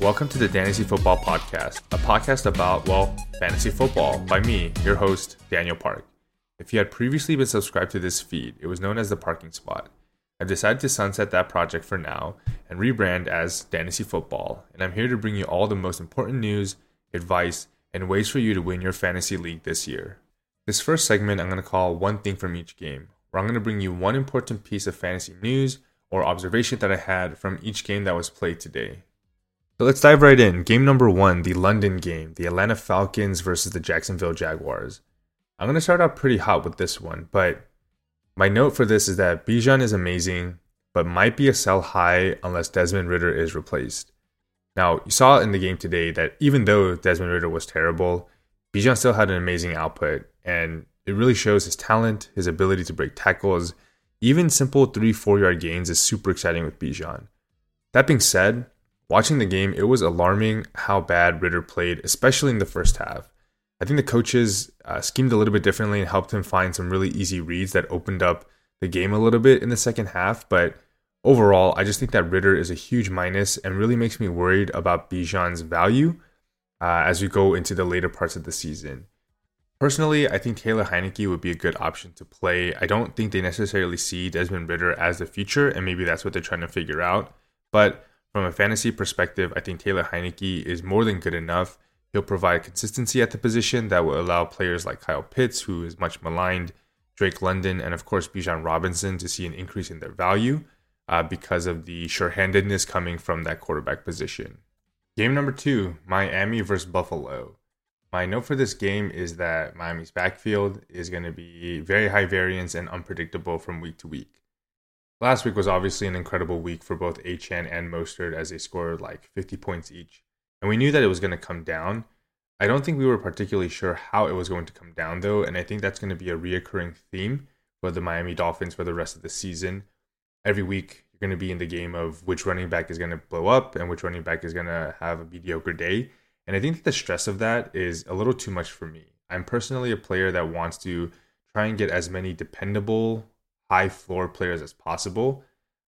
Welcome to the Fantasy Football Podcast, a podcast about, well, fantasy football by me, your host, Daniel Park. If you had previously been subscribed to this feed, it was known as the parking spot. I've decided to sunset that project for now and rebrand as Fantasy Football, and I'm here to bring you all the most important news, advice, and ways for you to win your fantasy league this year. This first segment I'm going to call One Thing from Each Game, where I'm going to bring you one important piece of fantasy news or observation that I had from each game that was played today. So let's dive right in. Game number one, the London game, the Atlanta Falcons versus the Jacksonville Jaguars. I'm going to start out pretty hot with this one, but my note for this is that Bijan is amazing, but might be a sell high unless Desmond Ridder is replaced. Now, you saw in the game today that even though Desmond Ridder was terrible, Bijan still had an amazing output, and it really shows his talent, his ability to break tackles. Even simple three, four yard gains is super exciting with Bijan. That being said, watching the game, it was alarming how bad Ridder played, especially in the first half. I think the coaches uh, schemed a little bit differently and helped him find some really easy reads that opened up the game a little bit in the second half. But overall, I just think that Ridder is a huge minus and really makes me worried about Bijan's value uh, as we go into the later parts of the season. Personally, I think Taylor Heinicke would be a good option to play. I don't think they necessarily see Desmond Ridder as the future, and maybe that's what they're trying to figure out. But from a fantasy perspective, I think Taylor Heinicke is more than good enough. He'll provide consistency at the position that will allow players like Kyle Pitts, who is much maligned, Drake London, and of course Bijan Robinson to see an increase in their value uh, because of the sure-handedness coming from that quarterback position. Game number two, Miami versus Buffalo. My note for this game is that Miami's backfield is going to be very high variance and unpredictable from week to week. Last week was obviously an incredible week for both Achane and Mostert as they scored like 50 points each. And we knew that it was going to come down. I don't think we were particularly sure how it was going to come down though, and I think that's going to be a reoccurring theme for the Miami Dolphins for the rest of the season. Every week you're going to be in the game of which running back is going to blow up and which running back is going to have a mediocre day and I think that the stress of that is a little too much for me. I'm personally a player that wants to try and get as many dependable, high floor players as possible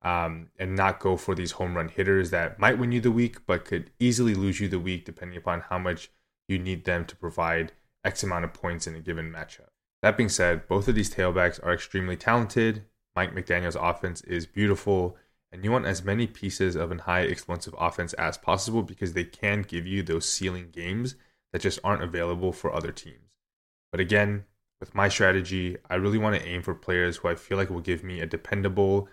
um, and not go for these home run hitters that might win you the week, but could easily lose you the week depending upon how much you need them to provide X amount of points in a given matchup. That being said, both of these tailbacks are extremely talented. Mike McDaniel's offense is beautiful and you want as many pieces of an high explosive offense as possible because they can give you those ceiling games that just aren't available for other teams. But again, with my strategy, I really want to aim for players who I feel like will give me a dependable,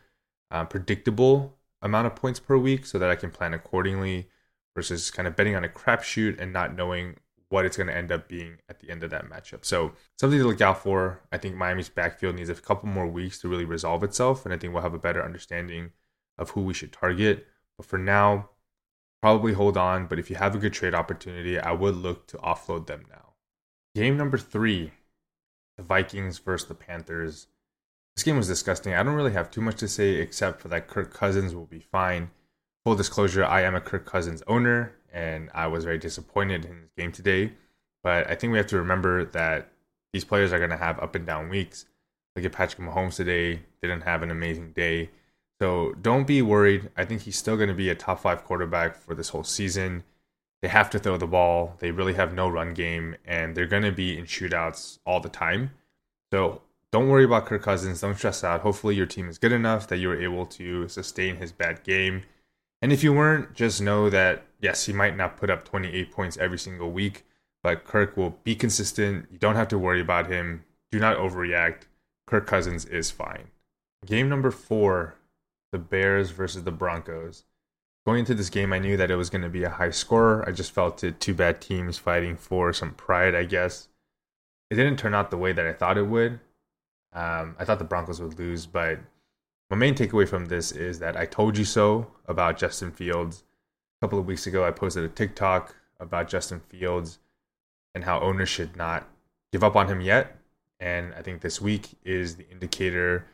uh, predictable amount of points per week so that I can plan accordingly versus kind of betting on a crapshoot and not knowing what it's going to end up being at the end of that matchup. So, something to look out for. I think Miami's backfield needs a couple more weeks to really resolve itself, and I think we'll have a better understanding of who we should target. But for now, probably hold on. But if you have a good trade opportunity, I would look to offload them now. Game number three the Vikings versus the Panthers. This game was disgusting. I don't really have too much to say except for that Kirk Cousins will be fine. Full disclosure, I am a Kirk Cousins owner and I was very disappointed in his game today. But I think we have to remember that these players are going to have up and down weeks. Look at Patrick Mahomes today, didn't have an amazing day. So don't be worried. I think he's still going to be a top five quarterback for this whole season. They have to throw the ball. They really have no run game, and they're going to be in shootouts all the time. So don't worry about Kirk Cousins. Don't stress out. Hopefully, your team is good enough that you're able to sustain his bad game. And if you weren't, just know that yes, he might not put up 28 points every single week, but Kirk will be consistent. You don't have to worry about him. Do not overreact. Kirk Cousins is fine. Game number four the Bears versus the Broncos. Going into this game, I knew that it was going to be a high score. I just felt it two bad teams fighting for some pride, I guess. It didn't turn out the way that I thought it would. Um, I thought the Broncos would lose, but my main takeaway from this is that I told you so about Justin Fields. A couple of weeks ago, I posted a TikTok about Justin Fields and how owners should not give up on him yet. And I think this week is the indicator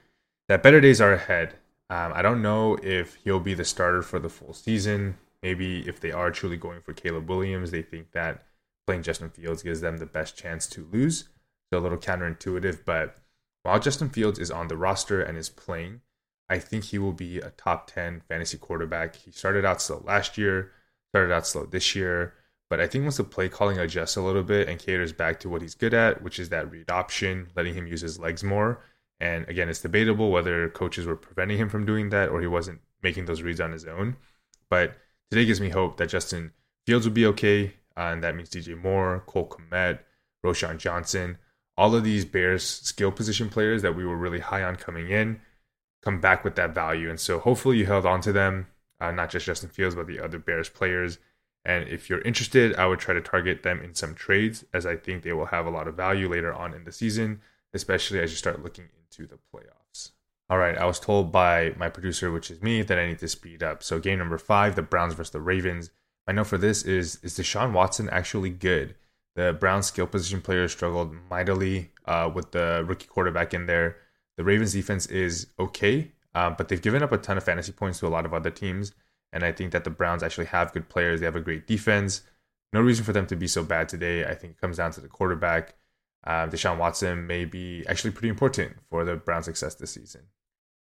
that better days are ahead. Um, I don't know if he'll be the starter for the full season. Maybe if they are truly going for Caleb Williams, they think that playing Justin Fields gives them the best chance to lose. So a little counterintuitive, but while Justin Fields is on the roster and is playing, I think he will be a top 10 fantasy quarterback. He started out slow last year, started out slow this year, but I think once the play calling adjusts a little bit and caters back to what he's good at, which is that read option, letting him use his legs more. And again, it's debatable whether coaches were preventing him from doing that or he wasn't making those reads on his own. But today gives me hope that Justin Fields will be okay. Uh, and that means DJ Moore, Cole Kmet, Roschon Johnson, all of these Bears skill position players that we were really high on coming in come back with that value. And so hopefully you held on to them, uh, not just Justin Fields, but the other Bears players. And if you're interested, I would try to target them in some trades as I think they will have a lot of value later on in the season, especially as you start looking into the playoffs. All right, I was told by my producer, which is me, that I need to speed up. So game number five, the Browns versus the Ravens. My note for this is is Deshaun Watson actually good? The Browns skill position players struggled mightily uh, with the rookie quarterback in there. The Ravens defense is okay, uh, but they've given up a ton of fantasy points to a lot of other teams. And I think that the Browns actually have good players. They have a great defense. No reason for them to be so bad today. I think it comes down to the quarterback. Uh, Deshaun Watson may be actually pretty important for the Browns' success this season.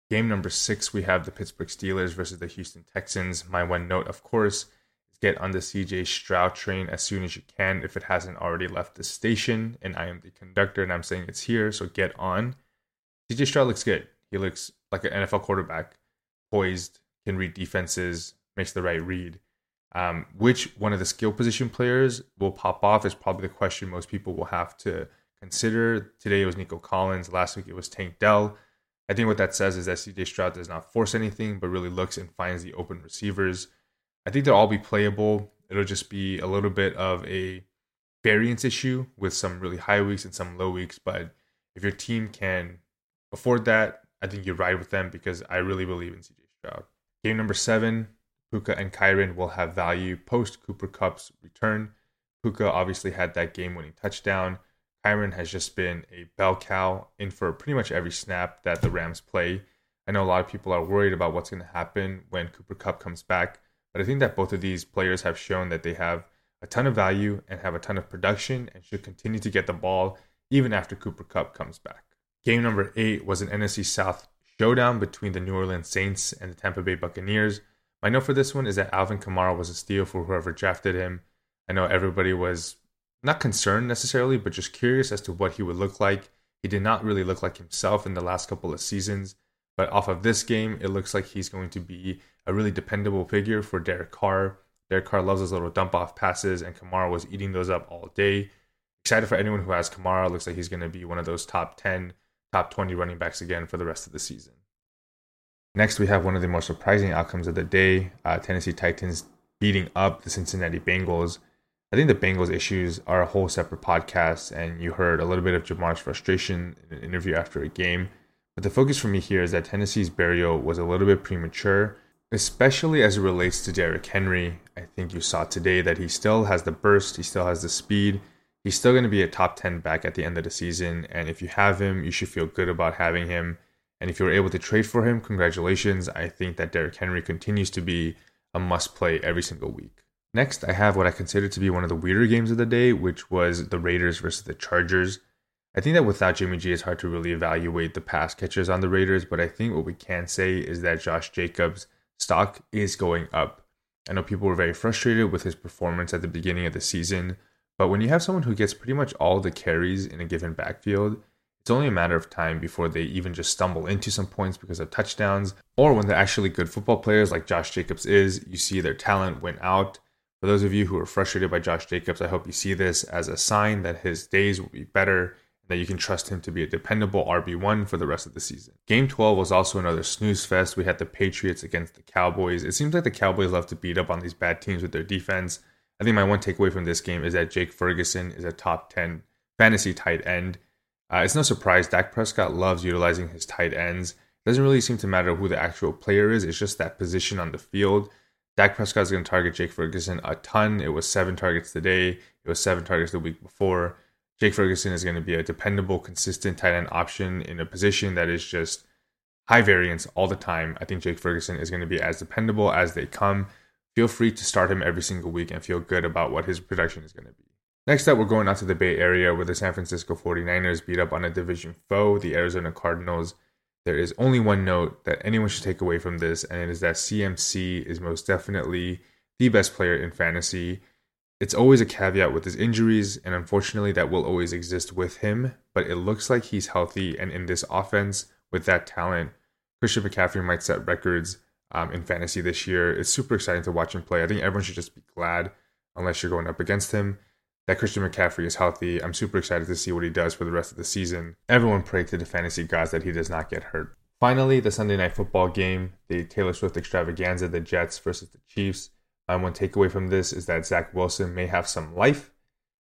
Game number six, we have the Pittsburgh Steelers versus the Houston Texans. My one note, of course, is get on the CJ Stroud train as soon as you can if it hasn't already left the station. And I am the conductor and I'm saying it's here, so get on. CJ Stroud looks good. He looks like an NFL quarterback, poised, can read defenses, makes the right read. Um, which one of the skill position players will pop off is probably the question most people will have to consider. Today it was Nico Collins. Last week it was Tank Dell. I think what that says is that CJ Stroud does not force anything, but really looks and finds the open receivers. I think they'll all be playable. It'll just be a little bit of a variance issue with some really high weeks and some low weeks. But if your team can afford that, I think you ride with them because I really believe in CJ Stroud. Game number seven, Puka and Kyren will have value post Cooper Kupp's return. Puka obviously had that game winning touchdown. Kyren has just been a bell cow in for pretty much every snap that the Rams play. I know a lot of people are worried about what's going to happen when Cooper Kupp comes back. But I think that both of these players have shown that they have a ton of value and have a ton of production and should continue to get the ball even after Cooper Kupp comes back. Game number eight was an NFC South showdown between the New Orleans Saints and the Tampa Bay Buccaneers. My note for this one is that Alvin Kamara was a steal for whoever drafted him. I know everybody was not concerned necessarily, but just curious as to what he would look like. He did not really look like himself in the last couple of seasons, but off of this game, it looks like he's going to be a really dependable figure for Derek Carr. Derek Carr loves those little dump off passes, and Kamara was eating those up all day. Excited for anyone who has Kamara. Looks like he's going to be one of those top 10, top 20 running backs again for the rest of the season. Next, we have one of the more surprising outcomes of the day uh, Tennessee Titans beating up the Cincinnati Bengals. I think the Bengals issues are a whole separate podcast, and you heard a little bit of Ja'Marr's frustration in an interview after a game. But the focus for me here is that Tennessee's burial was a little bit premature especially as it relates to Derrick Henry. I think you saw today that he still has the burst, he still has the speed. He's still going to be a top 10 back at the end of the season. And if you have him, you should feel good about having him. And if you're able to trade for him, congratulations. I think that Derrick Henry continues to be a must play every single week. Next, I have what I consider to be one of the weirder games of the day, which was the Raiders versus the Chargers. I think that without Jimmy G, it's hard to really evaluate the pass catchers on the Raiders, but I think what we can say is that Josh Jacobs stock is going up. I know people were very frustrated with his performance at the beginning of the season, but when you have someone who gets pretty much all the carries in a given backfield, it's only a matter of time before they even just stumble into some points because of touchdowns, or when they're actually good football players like Josh Jacobs is, you see their talent win out. For those of you who are frustrated by Josh Jacobs, I hope you see this as a sign that his days will be better and that you can trust him to be a dependable RB1 for the rest of the season. Game 12 was also another snooze fest. We had the Patriots against the Cowboys. It seems like the Cowboys love to beat up on these bad teams with their defense. I think my one takeaway from this game is that Jake Ferguson is a top 10 fantasy tight end. Uh, it's no surprise Dak Prescott loves utilizing his tight ends. It doesn't really seem to matter who the actual player is, it's just that position on the field. Dak Prescott is going to target Jake Ferguson a ton. It was seven targets today, it was seven targets the week before. Jake Ferguson is going to be a dependable, consistent tight end option in a position that is just high variance all the time. I think Jake Ferguson is going to be as dependable as they come. Feel free to start him every single week and feel good about what his production is going to be. Next up, we're going out to the Bay Area where the San Francisco 49ers beat up on a division foe, the Arizona Cardinals. there is only one note that anyone should take away from this, and it is that CMC is most definitely the best player in fantasy. It's always a caveat with his injuries, and unfortunately, that will always exist with him. But it looks like he's healthy, and in this offense, with that talent, Christian McCaffrey might set records um, in fantasy this year. It's super exciting to watch him play. I think everyone should just be glad, unless you're going up against him, that Christian McCaffrey is healthy. I'm super excited to see what he does for the rest of the season. Everyone pray to the fantasy gods that he does not get hurt. Finally, the Sunday night football game, the Taylor Swift extravaganza, the Jets versus the Chiefs. My one takeaway from this is that Zach Wilson may have some life,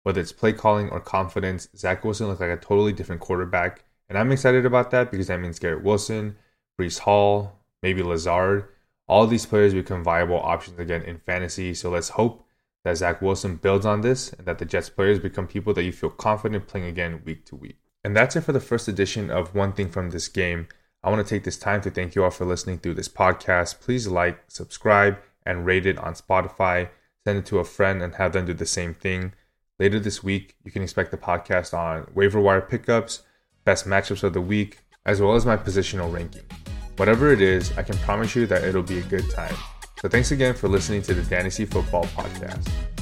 whether it's play calling or confidence. Zach Wilson looks like a totally different quarterback, and I'm excited about that because that means Garrett Wilson, Breece Hall, maybe Lazard, all these players become viable options again in fantasy. So let's hope that Zach Wilson builds on this and that the Jets players become people that you feel confident playing again week to week. And that's it for the first edition of One Thing from This Game. I want to take this time to thank you all for listening through this podcast. Please like, subscribe, and rate it on Spotify. Send it to a friend and have them do the same thing. Later this week, you can expect the podcast on waiver wire pickups, best matchups of the week, as well as my positional ranking. Whatever it is, I can promise you that it'll be a good time. So thanks again for listening to the Fantasy Football Podcast.